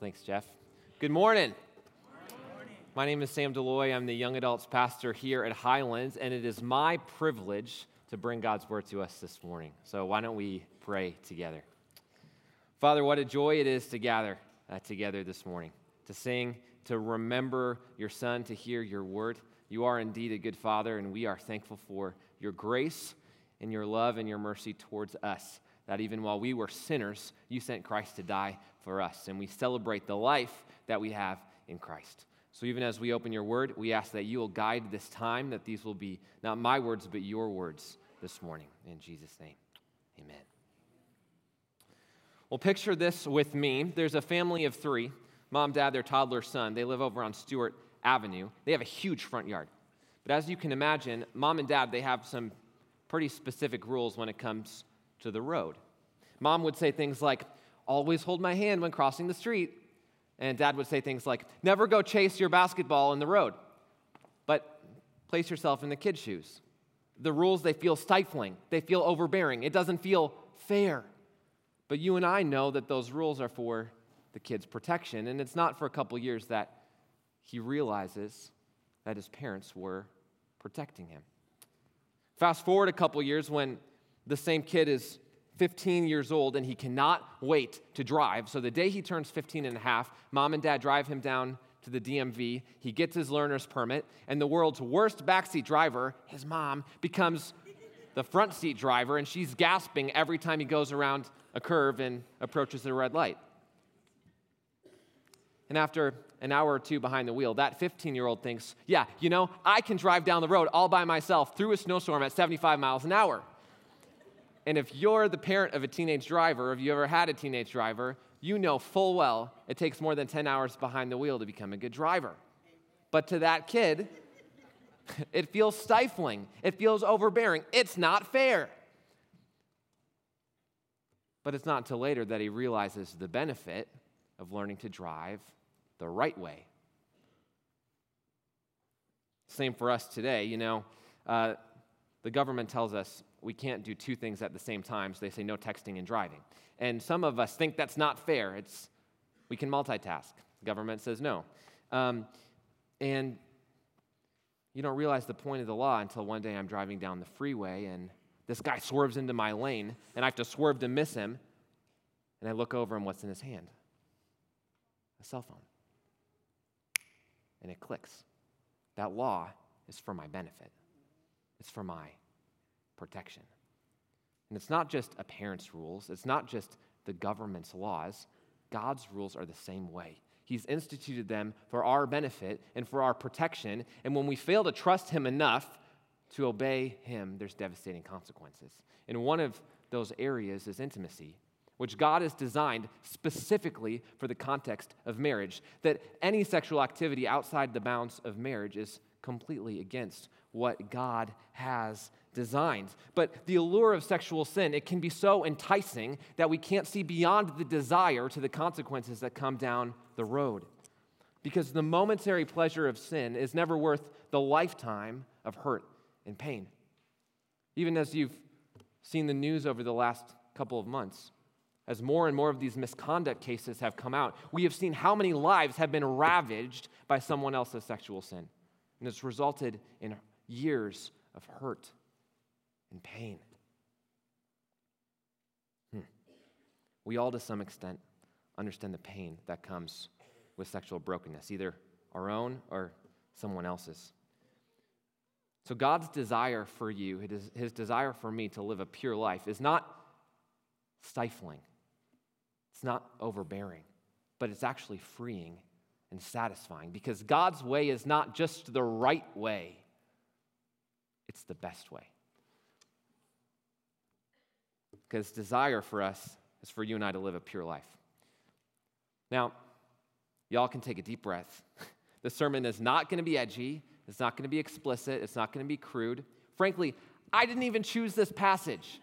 Thanks, Jeff. Good morning. My name is Sam Deloy. I'm the young adults pastor here at Highlands, and it is my privilege to bring God's word to us this morning. So, why don't we pray together? Father, what a joy it is to gather uh, together this morning, to sing, to remember your son, to hear your word. You are indeed a good father, and we are thankful for your grace and your love and your mercy towards us. That even while we were sinners, you sent Christ to die for us. And we celebrate the life that we have in Christ. So even as we open your word, we ask that you will guide this time, that these will be not my words, but your words this morning. In Jesus' name, amen. Well, picture this with me. There's a family of three mom, dad, their toddler son. They live over on Stewart Avenue. They have a huge front yard. But as you can imagine, mom and dad, they have some pretty specific rules when it comes to the road. Mom would say things like, always hold my hand when crossing the street. And dad would say things like, never go chase your basketball in the road. But place yourself in the kid's shoes. The rules, they feel stifling, they feel overbearing, it doesn't feel fair. But you and I know that those rules are for the kid's protection. And it's not for a couple years that he realizes that his parents were protecting him. Fast forward a couple years when the same kid is 15 years old and he cannot wait to drive. So the day he turns 15 and a half, mom and dad drive him down to the DMV. He gets his learner's permit, and the world's worst backseat driver, his mom, becomes the front seat driver, and she's gasping every time he goes around a curve and approaches the red light. And after an hour or two behind the wheel, that 15 year old thinks, yeah, you know, I can drive down the road all by myself through a snowstorm at 75 miles an hour. And if you're the parent of a teenage driver, if you ever had a teenage driver, you know full well it takes more than 10 hours behind the wheel to become a good driver. But to that kid, it feels stifling, it feels overbearing, it's not fair. But it's not until later that he realizes the benefit of learning to drive the right way. Same for us today. You know, uh, the government tells us we can't do two things at the same time, so they say no texting and driving. And some of us think that's not fair. It's we can multitask. Government says no. Um, and you don't realize the point of the law until one day I'm driving down the freeway and this guy swerves into my lane and I have to swerve to miss him. And I look over and what's in his hand? A cell phone. And it clicks. That law is for my benefit, it's for my protection. And it's not just a parent's rules, it's not just the government's laws. God's rules are the same way. He's instituted them for our benefit and for our protection. And when we fail to trust Him enough to obey Him, there's devastating consequences. And one of those areas is intimacy, which God has designed specifically for the context of marriage. That any sexual activity outside the bounds of marriage is completely against what God has designed. But the allure of sexual sin, it can be so enticing that we can't see beyond the desire to the consequences that come down the road. Because the momentary pleasure of sin is never worth the lifetime of hurt and pain. Even as you've seen the news over the last couple of months, as more and more of these misconduct cases have come out, we have seen how many lives have been ravaged by someone else's sexual sin. And it's resulted in years of hurt and pain. Hmm. We all, to some extent, understand the pain that comes with sexual brokenness, either our own or someone else's. So, God's desire for you, his desire for me to live a pure life, is not stifling, it's not overbearing, but it's actually freeing and satisfying because God's way is not just the right way, it's the best way. Because desire for us is for you and I to live a pure life. Now, y'all can take a deep breath. the sermon is not going to be edgy, it's not going to be explicit, it's not going to be crude. Frankly, I didn't even choose this passage.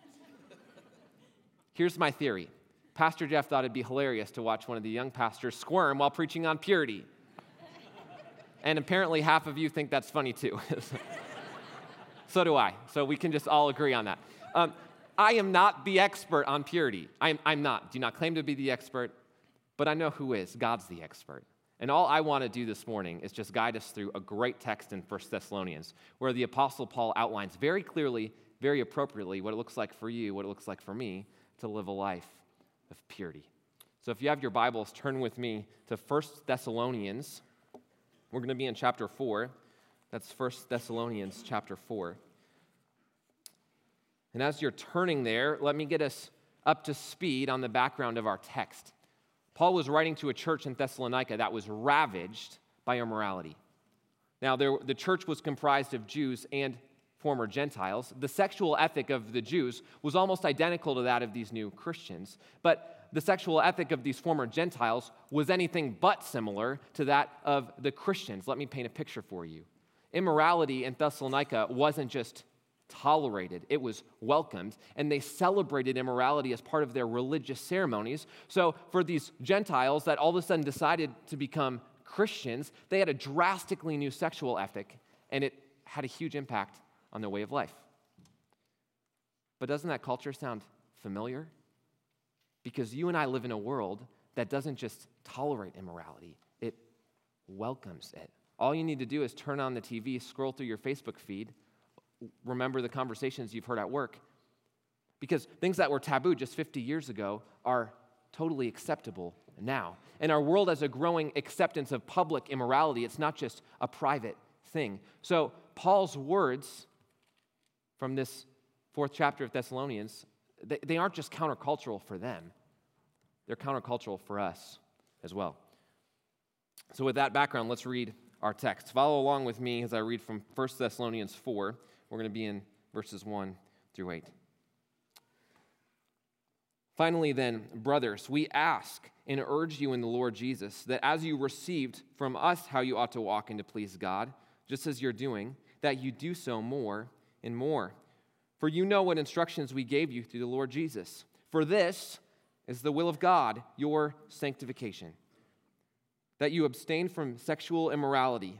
Here's my theory Pastor Jeff thought it'd be hilarious to watch one of the young pastors squirm while preaching on purity. and apparently, half of you think that's funny too. so do I. So we can just all agree on that. Um, I am not the expert on purity. I'm, I'm not. Do not claim to be the expert. but I know who is. God's the expert. And all I want to do this morning is just guide us through a great text in 1 Thessalonians, where the Apostle Paul outlines very clearly, very appropriately, what it looks like for you, what it looks like for me to live a life of purity. So if you have your Bibles, turn with me to 1 Thessalonians. We're going to be in chapter 4. That's 1 Thessalonians chapter 4. And as you're turning there, let me get us up to speed on the background of our text. Paul was writing to a church in Thessalonica that was ravaged by immorality. Now, there, the church was comprised of Jews and former Gentiles. The sexual ethic of the Jews was almost identical to that of these new Christians, but the sexual ethic of these former Gentiles was anything but similar to that of the Christians. Let me paint a picture for you. Immorality in Thessalonica wasn't just tolerated, it was welcomed, and they celebrated immorality as part of their religious ceremonies. So, for these Gentiles that all of a sudden decided to become Christians, they had a drastically new sexual ethic, and it had a huge impact on their way of life. But doesn't that culture sound familiar? Because you and I live in a world that doesn't just tolerate immorality, it welcomes it. All you need to do is turn on the TV, scroll through your Facebook feed, remember the conversations you've heard at work. Because things that were taboo just 50 years ago are totally acceptable now. And our world has a growing acceptance of public immorality. It's not just a private thing. So, Paul's words from this fourth chapter of Thessalonians, they, they aren't just countercultural for them, they're countercultural for us as well. So, with that background, let's read our text. Follow along with me as I read from 1 Thessalonians 4. We're going to be in verses 1 through 8. Finally, then, brothers, we ask and urge you in the Lord Jesus that as you received from us how you ought to walk and to please God, just as you're doing, that you do so more and more. For you know what instructions we gave you through the Lord Jesus. For this is the will of God, your sanctification, that you abstain from sexual immorality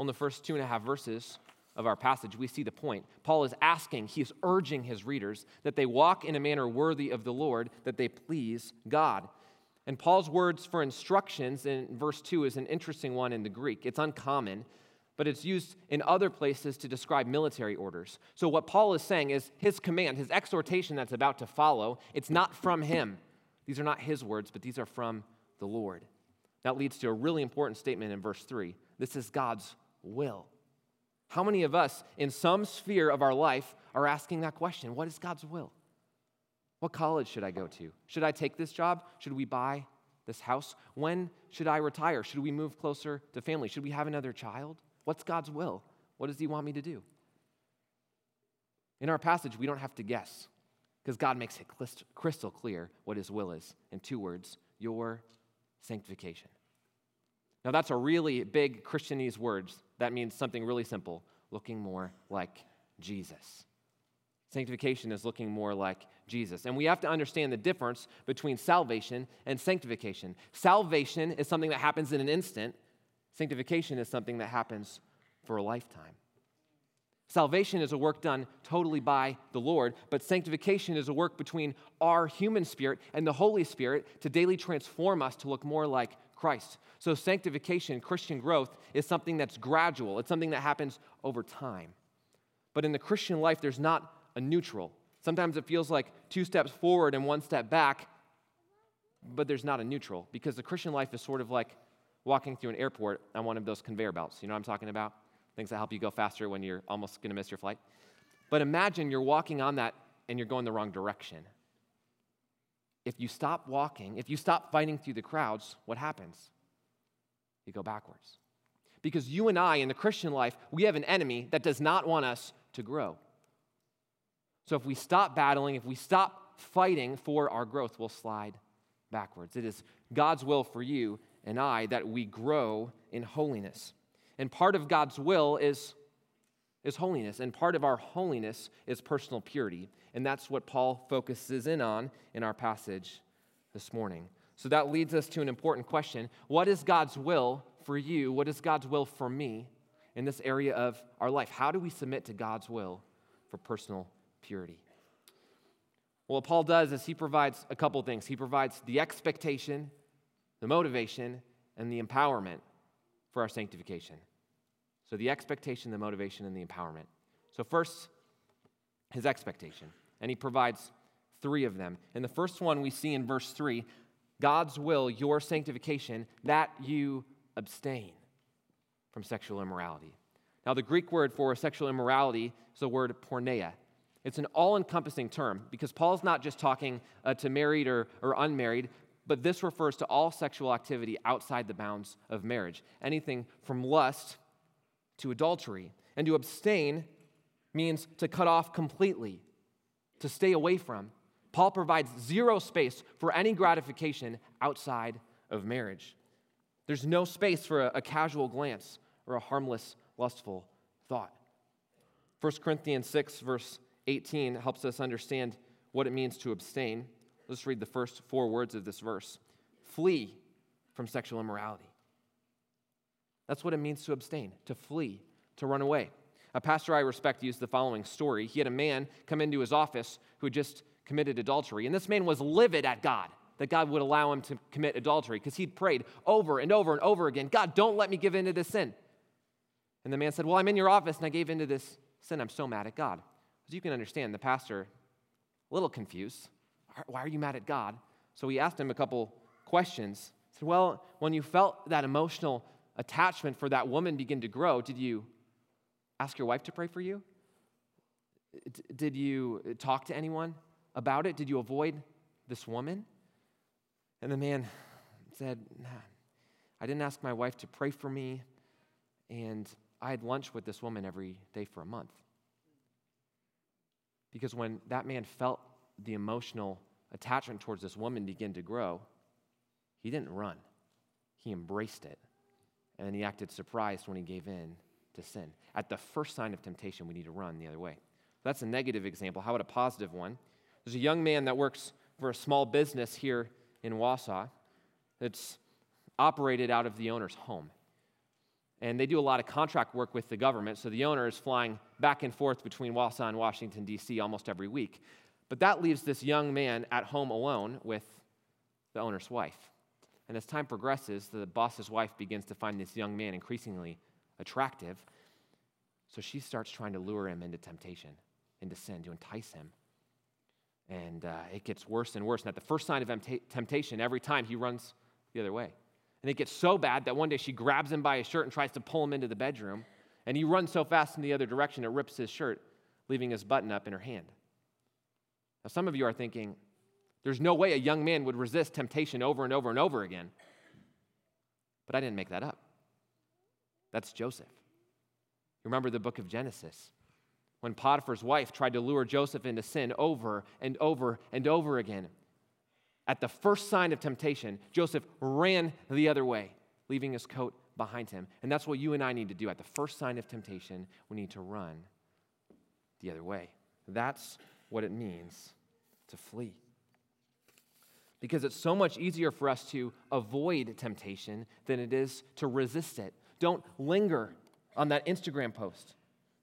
In the first two and a half verses of our passage, we see the point. Paul is asking, he is urging his readers that they walk in a manner worthy of the Lord, that they please God. And Paul's words for instructions in verse 2 is an interesting one in the Greek. It's uncommon, but it's used in other places to describe military orders. So, what Paul is saying is his command, his exhortation that's about to follow, it's not from him. These are not his words, but these are from the Lord. That leads to a really important statement in verse 3. This is God's will? How many of us in some sphere of our life are asking that question? What is God's will? What college should I go to? Should I take this job? Should we buy this house? When should I retire? Should we move closer to family? Should we have another child? What's God's will? What does He want me to do? In our passage, we don't have to guess because God makes it crystal clear what His will is in two words your sanctification. Now, that's a really big Christianese word. That means something really simple looking more like Jesus. Sanctification is looking more like Jesus. And we have to understand the difference between salvation and sanctification. Salvation is something that happens in an instant, sanctification is something that happens for a lifetime. Salvation is a work done totally by the Lord, but sanctification is a work between our human spirit and the Holy Spirit to daily transform us to look more like Christ. So, sanctification, Christian growth, is something that's gradual, it's something that happens over time. But in the Christian life, there's not a neutral. Sometimes it feels like two steps forward and one step back, but there's not a neutral because the Christian life is sort of like walking through an airport on one of those conveyor belts. You know what I'm talking about? Things that help you go faster when you're almost going to miss your flight. But imagine you're walking on that and you're going the wrong direction if you stop walking, if you stop fighting through the crowds, what happens? You go backwards. Because you and I in the Christian life, we have an enemy that does not want us to grow. So if we stop battling, if we stop fighting for our growth, we'll slide backwards. It is God's will for you and I that we grow in holiness. And part of God's will is, is holiness, and part of our holiness is personal purity. And that's what Paul focuses in on in our passage this morning. So that leads us to an important question What is God's will for you? What is God's will for me in this area of our life? How do we submit to God's will for personal purity? Well, what Paul does is he provides a couple things. He provides the expectation, the motivation, and the empowerment for our sanctification. So, the expectation, the motivation, and the empowerment. So, first, his expectation. And he provides three of them. And the first one we see in verse 3 God's will, your sanctification, that you abstain from sexual immorality. Now, the Greek word for sexual immorality is the word porneia. It's an all encompassing term because Paul's not just talking uh, to married or, or unmarried, but this refers to all sexual activity outside the bounds of marriage, anything from lust to adultery. And to abstain means to cut off completely, to stay away from. Paul provides zero space for any gratification outside of marriage. There's no space for a, a casual glance or a harmless, lustful thought. 1 Corinthians 6, verse 18, helps us understand what it means to abstain. Let's read the first four words of this verse Flee from sexual immorality. That's what it means to abstain, to flee, to run away. A pastor I respect used the following story. He had a man come into his office who had just committed adultery, and this man was livid at God that God would allow him to commit adultery because he'd prayed over and over and over again God, don't let me give in to this sin. And the man said, Well, I'm in your office and I gave in to this sin. I'm so mad at God. As you can understand, the pastor, a little confused. Why are you mad at God? So he asked him a couple questions. He said, Well, when you felt that emotional attachment for that woman begin to grow, did you ask your wife to pray for you? Did you talk to anyone about it? Did you avoid this woman? And the man said, nah, I didn't ask my wife to pray for me, and I had lunch with this woman every day for a month. Because when that man felt the emotional attachment towards this woman begin to grow, he didn't run, he embraced it. And then he acted surprised when he gave in to sin. At the first sign of temptation, we need to run the other way. That's a negative example. How about a positive one? There's a young man that works for a small business here in Wausau that's operated out of the owner's home. And they do a lot of contract work with the government, so the owner is flying back and forth between Wausau and Washington, D.C. almost every week. But that leaves this young man at home alone with the owner's wife. And as time progresses, the boss's wife begins to find this young man increasingly attractive. So she starts trying to lure him into temptation, into sin, to entice him. And uh, it gets worse and worse. And at the first sign of temptation, every time he runs the other way. And it gets so bad that one day she grabs him by his shirt and tries to pull him into the bedroom. And he runs so fast in the other direction, it rips his shirt, leaving his button up in her hand. Now, some of you are thinking, there's no way a young man would resist temptation over and over and over again. But I didn't make that up. That's Joseph. You remember the book of Genesis when Potiphar's wife tried to lure Joseph into sin over and over and over again. At the first sign of temptation, Joseph ran the other way, leaving his coat behind him. And that's what you and I need to do. At the first sign of temptation, we need to run the other way. That's what it means to flee. Because it's so much easier for us to avoid temptation than it is to resist it. Don't linger on that Instagram post.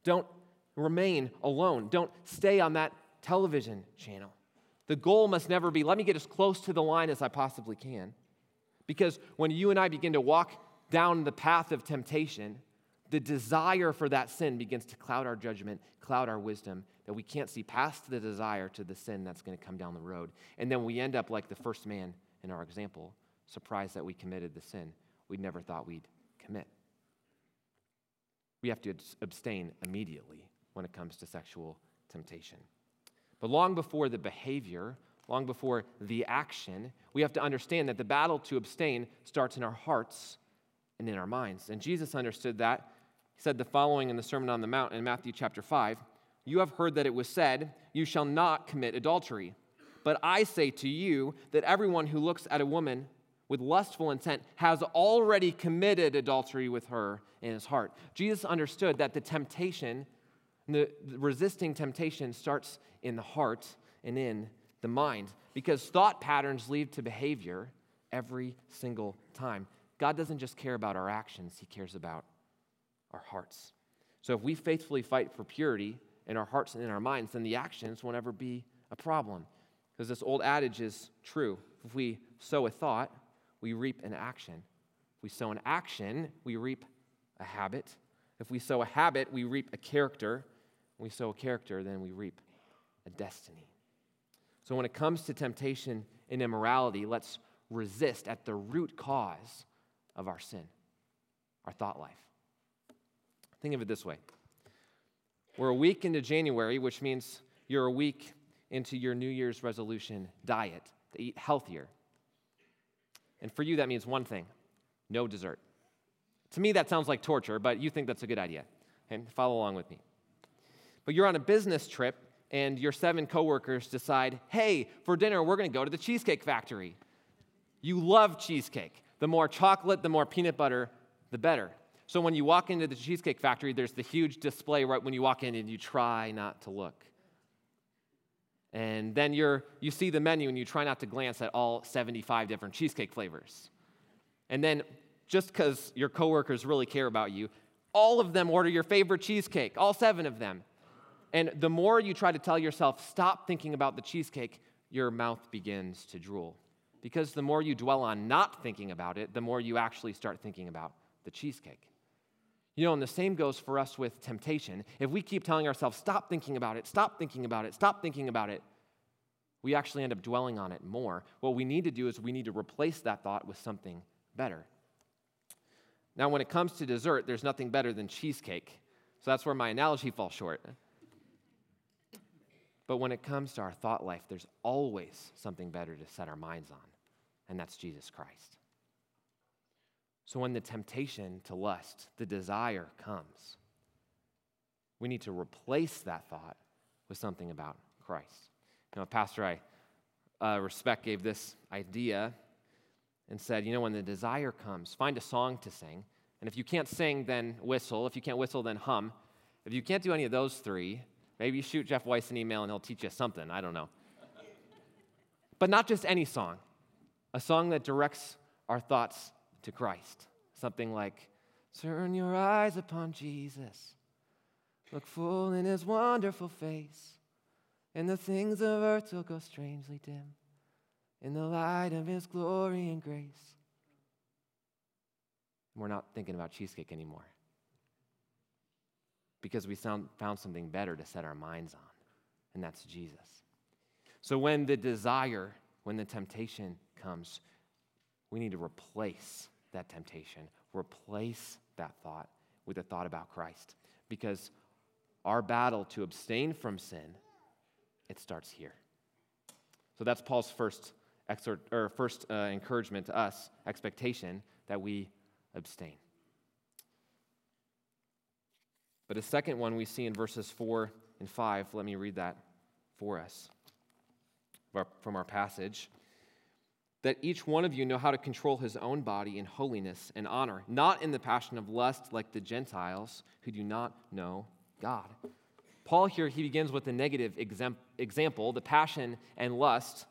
Don't remain alone. Don't stay on that television channel. The goal must never be let me get as close to the line as I possibly can. Because when you and I begin to walk down the path of temptation, the desire for that sin begins to cloud our judgment, cloud our wisdom, that we can't see past the desire to the sin that's going to come down the road. And then we end up like the first man in our example, surprised that we committed the sin we never thought we'd commit. We have to abstain immediately when it comes to sexual temptation. But long before the behavior, long before the action, we have to understand that the battle to abstain starts in our hearts and in our minds. And Jesus understood that. He said the following in the Sermon on the Mount in Matthew chapter 5 You have heard that it was said, You shall not commit adultery. But I say to you that everyone who looks at a woman with lustful intent has already committed adultery with her in his heart. Jesus understood that the temptation, the resisting temptation, starts in the heart and in the mind because thought patterns lead to behavior every single time. God doesn't just care about our actions, He cares about our hearts. So if we faithfully fight for purity in our hearts and in our minds, then the actions won't ever be a problem. Because this old adage is true. If we sow a thought, we reap an action. If we sow an action, we reap a habit. If we sow a habit, we reap a character. We sow a character, then we reap a destiny. So when it comes to temptation and immorality, let's resist at the root cause of our sin, our thought life. Think of it this way we're a week into January, which means you're a week into your New Year's resolution diet to eat healthier. And for you, that means one thing no dessert. To me, that sounds like torture, but you think that's a good idea. And follow along with me. But you're on a business trip, and your seven coworkers decide, hey, for dinner, we're to go to the Cheesecake Factory. You love cheesecake. The more chocolate, the more peanut butter, the better. So when you walk into the Cheesecake Factory, there's the huge display right when you walk in, and you try not to look. And then you're, you see the menu and you try not to glance at all 75 different cheesecake flavors. And then, just because your coworkers really care about you, all of them order your favorite cheesecake, all seven of them. And the more you try to tell yourself, stop thinking about the cheesecake, your mouth begins to drool. Because the more you dwell on not thinking about it, the more you actually start thinking about the cheesecake. You know, and the same goes for us with temptation. If we keep telling ourselves, stop thinking about it, stop thinking about it, stop thinking about it, we actually end up dwelling on it more. What we need to do is we need to replace that thought with something better. Now, when it comes to dessert, there's nothing better than cheesecake. So that's where my analogy falls short. But when it comes to our thought life, there's always something better to set our minds on, and that's Jesus Christ. So when the temptation to lust, the desire comes, we need to replace that thought with something about Christ. You a Pastor I uh, respect gave this idea and said, you know, when the desire comes, find a song to sing. And if you can't sing, then whistle. If you can't whistle, then hum. If you can't do any of those three, maybe shoot Jeff Weiss an email and he'll teach you something. I don't know. but not just any song, a song that directs our thoughts to Christ. Something like, Turn your eyes upon Jesus, look full in his wonderful face, and the things of earth will go strangely dim in the light of his glory and grace. We're not thinking about cheesecake anymore because we found, found something better to set our minds on, and that's Jesus. So when the desire, when the temptation comes, we need to replace that temptation. Replace that thought with a thought about Christ. Because our battle to abstain from sin, it starts here. So that's Paul's first exhort, or first uh, encouragement to us, expectation that we abstain. But a second one we see in verses 4 and 5, let me read that for us from our passage that each one of you know how to control his own body in holiness and honor, not in the passion of lust like the Gentiles who do not know God. Paul here, he begins with a negative example, the passion and lust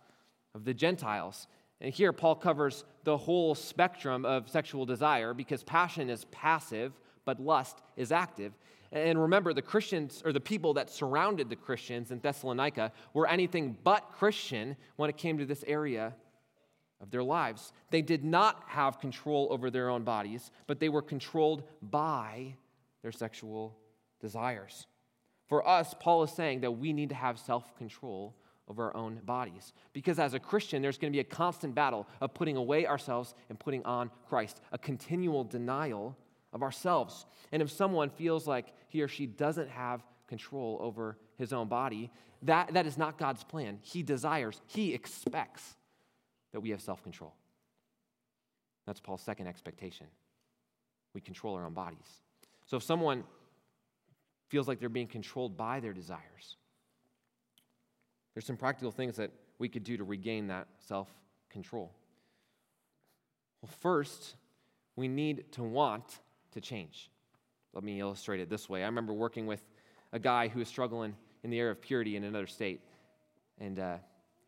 of the Gentiles. And here, Paul covers the whole spectrum of sexual desire because passion is passive, but lust is active. And remember, the Christians, or the people that surrounded the Christians in Thessalonica, were anything but Christian when it came to this area of their lives. They did not have control over their own bodies, but they were controlled by their sexual desires. For us, Paul is saying that we need to have self control over our own bodies. Because as a Christian, there's going to be a constant battle of putting away ourselves and putting on Christ, a continual denial of ourselves. And if someone feels like he or she doesn't have control over his own body, that, that is not God's plan. He desires, he expects that we have self control. That's Paul's second expectation. We control our own bodies. So if someone feels like they're being controlled by their desires, there's some practical things that we could do to regain that self control. Well, first, we need to want to change. Let me illustrate it this way. I remember working with a guy who was struggling in the area of purity in another state, and uh,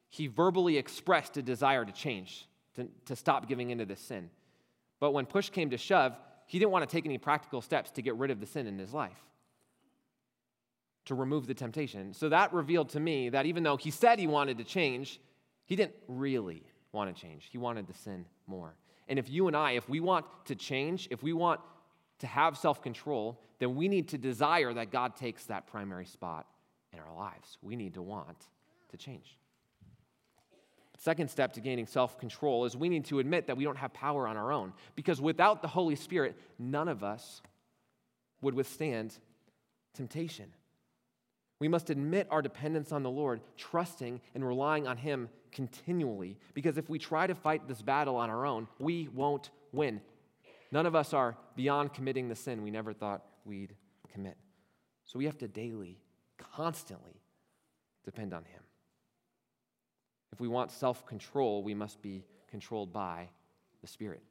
he verbally expressed a desire to change, to, to stop giving into this sin. But when push came to shove, he didn't want to take any practical steps to get rid of the sin in his life, to remove the temptation. So that revealed to me that even though he said he wanted to change, he didn't really want to change. He wanted to sin more. And if you and I, if we want to change, if we want to have self control, then we need to desire that God takes that primary spot in our lives. We need to want to change. Second step to gaining self control is we need to admit that we don't have power on our own. Because without the Holy Spirit, none of us would withstand temptation. We must admit our dependence on the Lord, trusting and relying on Him continually. Because if we try to fight this battle on our own, we won't win. None of us are beyond committing the sin we never thought we'd commit. So we have to daily, constantly depend on Him. If we want self control, we must be controlled by the Spirit.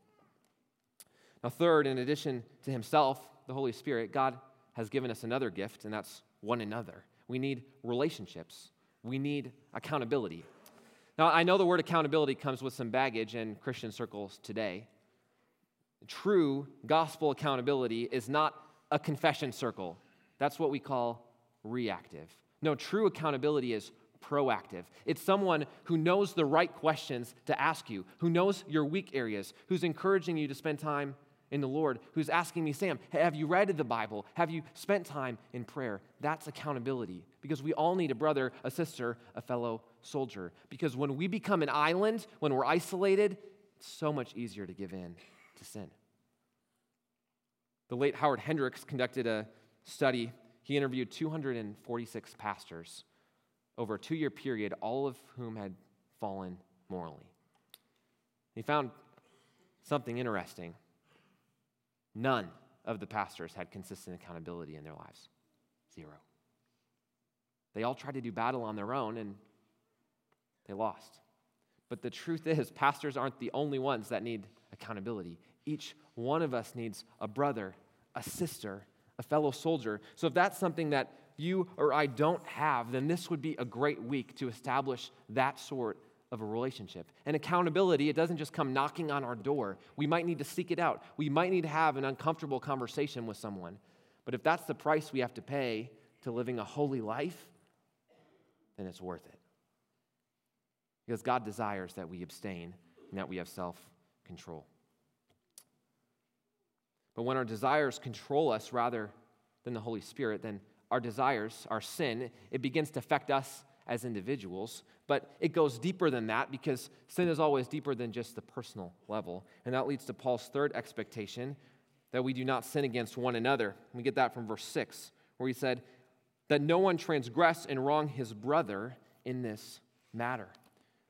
Now, third, in addition to Himself, the Holy Spirit, God has given us another gift, and that's one another. We need relationships, we need accountability. Now, I know the word accountability comes with some baggage in Christian circles today. True gospel accountability is not a confession circle. That's what we call reactive. No, true accountability is proactive. It's someone who knows the right questions to ask you, who knows your weak areas, who's encouraging you to spend time in the Lord, who's asking me, Sam, have you read the Bible? Have you spent time in prayer? That's accountability because we all need a brother, a sister, a fellow soldier. Because when we become an island, when we're isolated, it's so much easier to give in to sin. The late Howard Hendricks conducted a study. He interviewed 246 pastors over a two year period, all of whom had fallen morally. He found something interesting. None of the pastors had consistent accountability in their lives. Zero. They all tried to do battle on their own and they lost. But the truth is, pastors aren't the only ones that need accountability. Each one of us needs a brother, a sister, a fellow soldier. So if that's something that you or I don't have, then this would be a great week to establish that sort of a relationship. And accountability, it doesn't just come knocking on our door. We might need to seek it out. We might need to have an uncomfortable conversation with someone. But if that's the price we have to pay to living a holy life, then it's worth it. Because God desires that we abstain and that we have self control. But when our desires control us rather than the Holy Spirit, then our desires, our sin, it begins to affect us as individuals, but it goes deeper than that because sin is always deeper than just the personal level. And that leads to Paul's third expectation that we do not sin against one another. We get that from verse 6, where he said, That no one transgress and wrong his brother in this matter.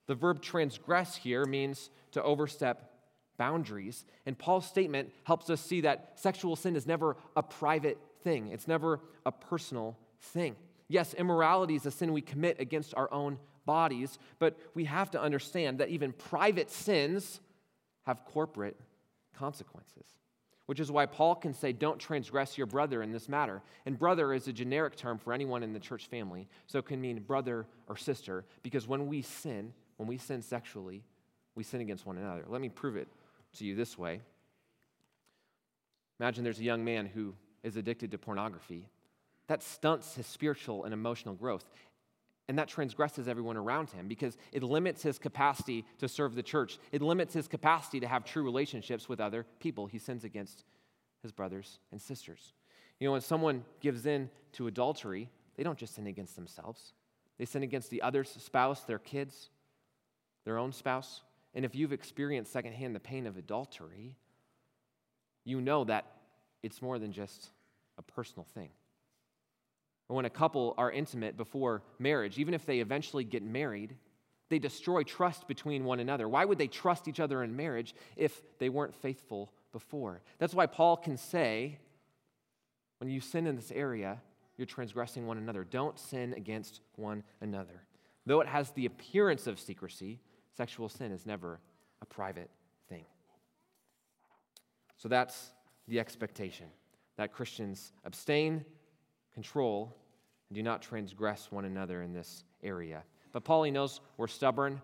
The verb transgress here means to overstep boundaries. And Paul's statement helps us see that sexual sin is never a private thing, it's never a personal thing. Yes, immorality is a sin we commit against our own bodies, but we have to understand that even private sins have corporate consequences. Which is why Paul can say, Don't transgress your brother in this matter. And brother is a generic term for anyone in the church family, so it can mean brother or sister, because when we sin, when we sin sexually, we sin against one another. Let me prove it to you this way. Imagine there's a young man who is addicted to pornography. That stunts his spiritual and emotional growth. And that transgresses everyone around him because it limits his capacity to serve the church. It limits his capacity to have true relationships with other people. He sins against his brothers and sisters. You know, when someone gives in to adultery, they don't just sin against themselves, they sin against the other's spouse, their kids, their own spouse. And if you've experienced secondhand the pain of adultery, you know that it's more than just a personal thing. When a couple are intimate before marriage, even if they eventually get married, they destroy trust between one another. Why would they trust each other in marriage if they weren't faithful before? That's why Paul can say, when you sin in this area, you're transgressing one another. Don't sin against one another. Though it has the appearance of secrecy, sexual sin is never a private thing. So that's the expectation that Christians abstain, control, and do not transgress one another in this area. But Paul, he knows we're stubborn.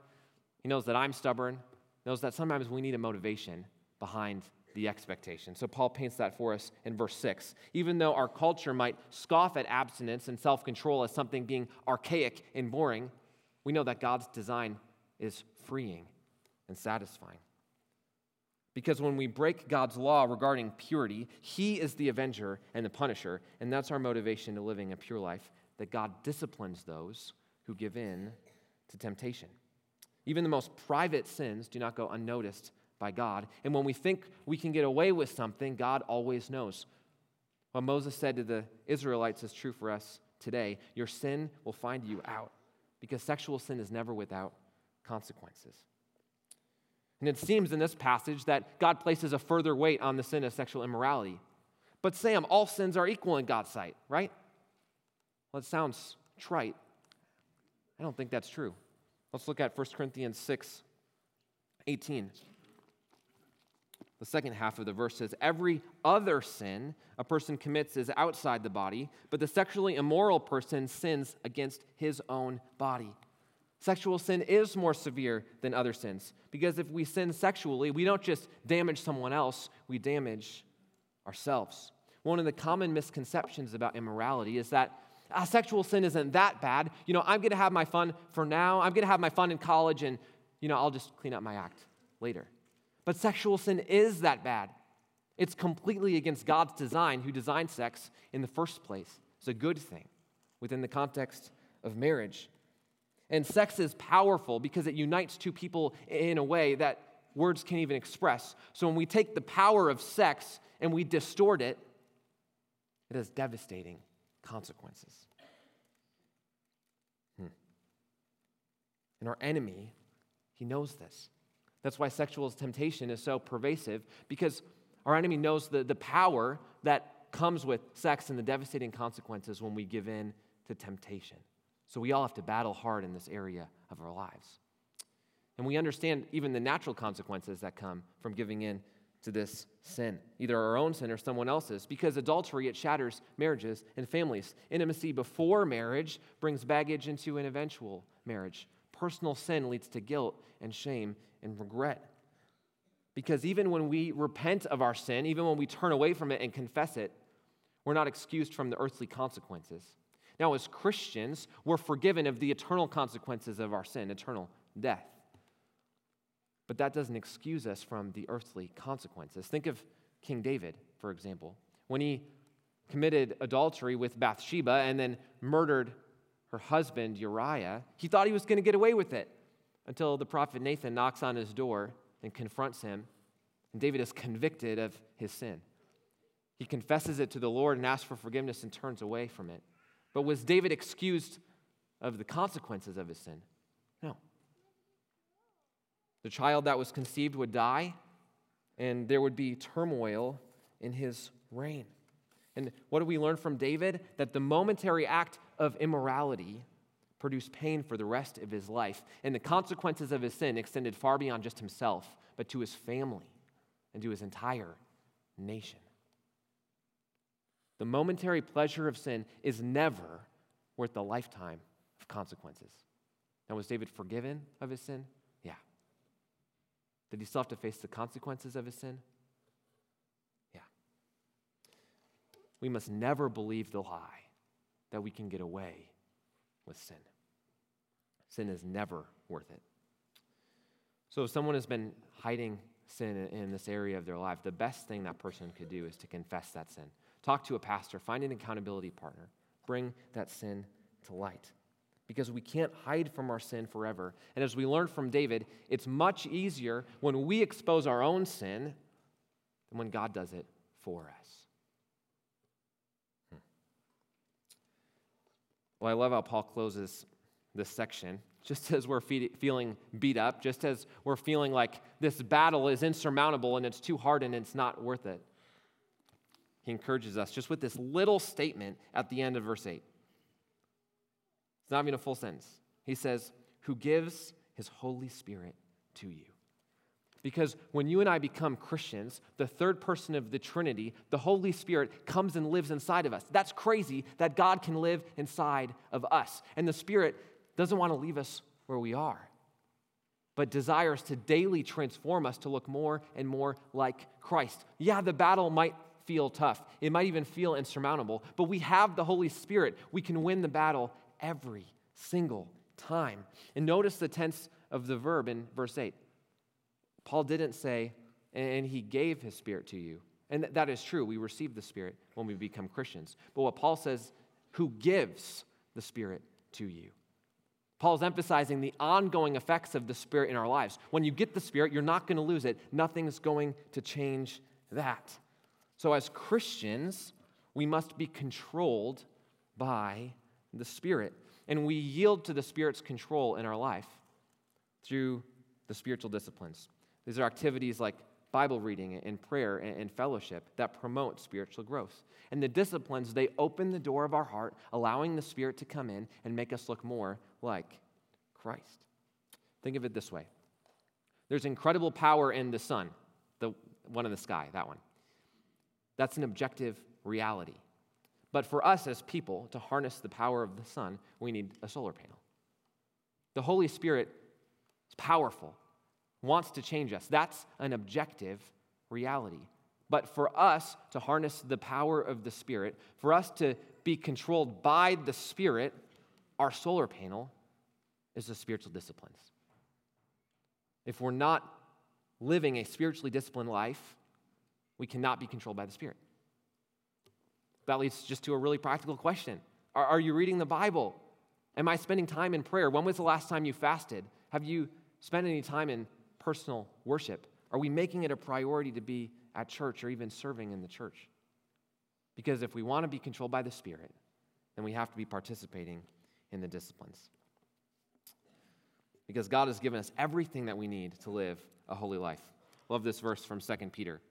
He knows that I'm stubborn. Knows that sometimes we need a motivation behind the expectation. So Paul paints that for us in verse 6. Even though our culture might scoff at abstinence and self control as something being archaic and boring, we know that God's design is freeing and satisfying. Because when we break God's law regarding purity, He is the avenger and the punisher, and that's our motivation to living a pure life, that God disciplines those who give in to temptation. Even the most private sins do not go unnoticed by God. And when we think we can get away with something, God always knows. What Moses said to the Israelites is true for us today your sin will find you out because sexual sin is never without consequences. And it seems in this passage that God places a further weight on the sin of sexual immorality. But, Sam, all sins are equal in God's sight, right? Well, it sounds trite. I don't think that's true. Let's look at 1 Corinthians 6 18. The second half of the verse says, Every other sin a person commits is outside the body, but the sexually immoral person sins against his own body. Sexual sin is more severe than other sins because if we sin sexually, we don't just damage someone else, we damage ourselves. One of the common misconceptions about immorality is that ah, sexual sin isn't that bad. You know, I'm going to have my fun for now. I'm going to have my fun in college and, you know, I'll just clean up my act later. But sexual sin is that bad. It's completely against God's design, who designed sex in the first place. It's a good thing within the context of marriage. And sex is powerful because it unites two people in a way that words can't even express. So when we take the power of sex and we distort it, it has devastating consequences. Hmm. And our enemy, he knows this. That's why sexual temptation is so pervasive because our enemy knows the, the power that comes with sex and the devastating consequences when we give in to temptation. So we all have to battle hard in this area of our lives. And we understand even the natural consequences that come from giving in to this sin, either our own sin or someone else's, because adultery, it shatters marriages and families. Intimacy before marriage brings baggage into an eventual marriage. Personal sin leads to guilt and shame and regret. Because even when we repent of our sin, even when we turn away from it and confess it, we're not excused from the earthly consequences. Now, as Christians, we're forgiven of the eternal consequences of our sin, eternal death. But that doesn't excuse us from the earthly consequences. Think of King David, for example. When he committed adultery with Bathsheba and then murdered her husband, Uriah, he thought he was going to get away with it until the prophet Nathan knocks on his door and confronts him. And David is convicted of his sin. He confesses it to the Lord and asks for forgiveness and turns away from it. But was David excused of the consequences of his sin? No. The child that was conceived would die, and there would be turmoil in his reign. And what do we learn from David? That the momentary act of immorality produced pain for the rest of his life, and the consequences of his sin extended far beyond just himself, but to his family and to his entire nation. The momentary pleasure of sin is never worth the lifetime of consequences. Now, was David forgiven of his sin? Yeah. Did he still have to face the consequences of his sin? Yeah. We must never believe the lie that we can get away with sin. Sin is never worth it. So, if someone has been hiding sin in this area of their life, the best thing that person could do is to confess that sin. Talk to a pastor, find an accountability partner, bring that sin to light. Because we can't hide from our sin forever. And as we learned from David, it's much easier when we expose our own sin than when God does it for us. Hmm. Well, I love how Paul closes this section. Just as we're feeling beat up, just as we're feeling like this battle is insurmountable and it's too hard and it's not worth it he encourages us just with this little statement at the end of verse 8. It's not even a full sentence. He says, Who gives his Holy Spirit to you. Because when you and I become Christians, the third person of the Trinity, the Holy Spirit, comes and lives inside of us. That's crazy that God can live inside of us. And the Spirit doesn't want to leave us where we are, but desires to daily transform us to look more and more like Christ. Yeah, the battle might feel tough, it might even feel insurmountable, but we have the Holy Spirit. We can win the battle every single time. And notice the tense of the verb in verse 8. Paul didn't say, and he gave his spirit to you. And that is true. We receive the spirit when we become Christians. But what Paul says, who gives the spirit to you? Paul's emphasizing the ongoing effects of the Spirit in our lives. When you get the Spirit, you're not going to lose it. Nothing's going to change that. So, as Christians, we must be controlled by the Spirit. And we yield to the Spirit's control in our life through the spiritual disciplines. These are activities like Bible reading and prayer and fellowship that promote spiritual growth. And the disciplines, they open the door of our heart, allowing the Spirit to come in and make us look more like Christ. Think of it this way there's incredible power in the sun, the one in the sky, that one. That's an objective reality. But for us as people to harness the power of the sun, we need a solar panel. The Holy Spirit is powerful wants to change us. That's an objective reality. But for us to harness the power of the Spirit, for us to be controlled by the Spirit, our solar panel is the spiritual disciplines. If we're not living a spiritually disciplined life, we cannot be controlled by the Spirit. That leads just to a really practical question Are, are you reading the Bible? Am I spending time in prayer? When was the last time you fasted? Have you spent any time in personal worship? Are we making it a priority to be at church or even serving in the church? Because if we want to be controlled by the Spirit, then we have to be participating in the disciplines. Because God has given us everything that we need to live a holy life. Love this verse from 2 Peter,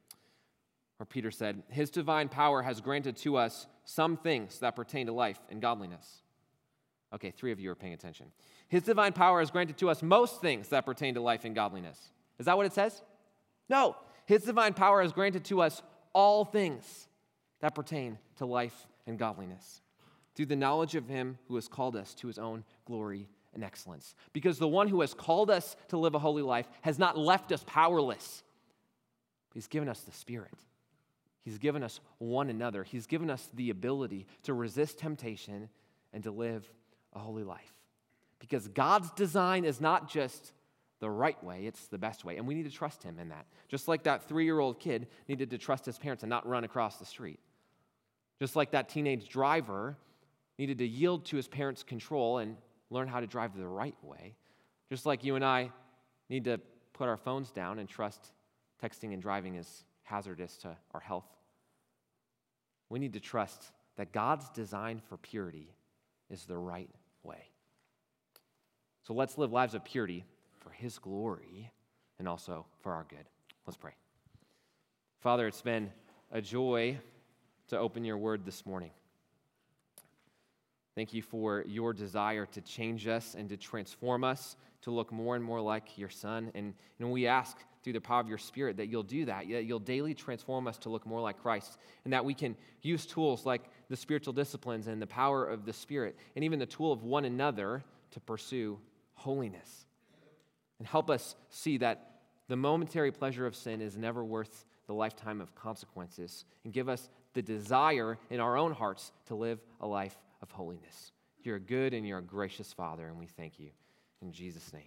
where Peter said, His divine power has granted to us some things that pertain to life and godliness. Okay, three of you are paying attention. His divine power has granted to us most things that pertain to life and godliness. Is that what it says? No. His divine power has granted to us all things that pertain to life and godliness through the knowledge of him who has called us to his own glory and excellence. Because the one who has called us to live a holy life has not left us powerless, he's given us the Spirit. He's given us one another. He's given us the ability to resist temptation and to live a holy life. Because God's design is not just the right way, it's the best way. And we need to trust Him in that. Just like that three year old kid needed to trust his parents and not run across the street. Just like that teenage driver needed to yield to his parents' control and learn how to drive the right way. Just like you and I need to put our phones down and trust texting and driving is hazardous to our health. We need to trust that God's design for purity is the right way. So let's live lives of purity for His glory and also for our good. Let's pray. Father, it's been a joy to open your word this morning. Thank you for your desire to change us and to transform us to look more and more like your Son. And, and we ask through the power of your Spirit that you'll do that, that you'll daily transform us to look more like Christ, and that we can use tools like the spiritual disciplines and the power of the Spirit, and even the tool of one another to pursue holiness. And help us see that the momentary pleasure of sin is never worth the lifetime of consequences, and give us the desire in our own hearts to live a life of holiness. You're a good and you're a gracious Father, and we thank you. In Jesus' name.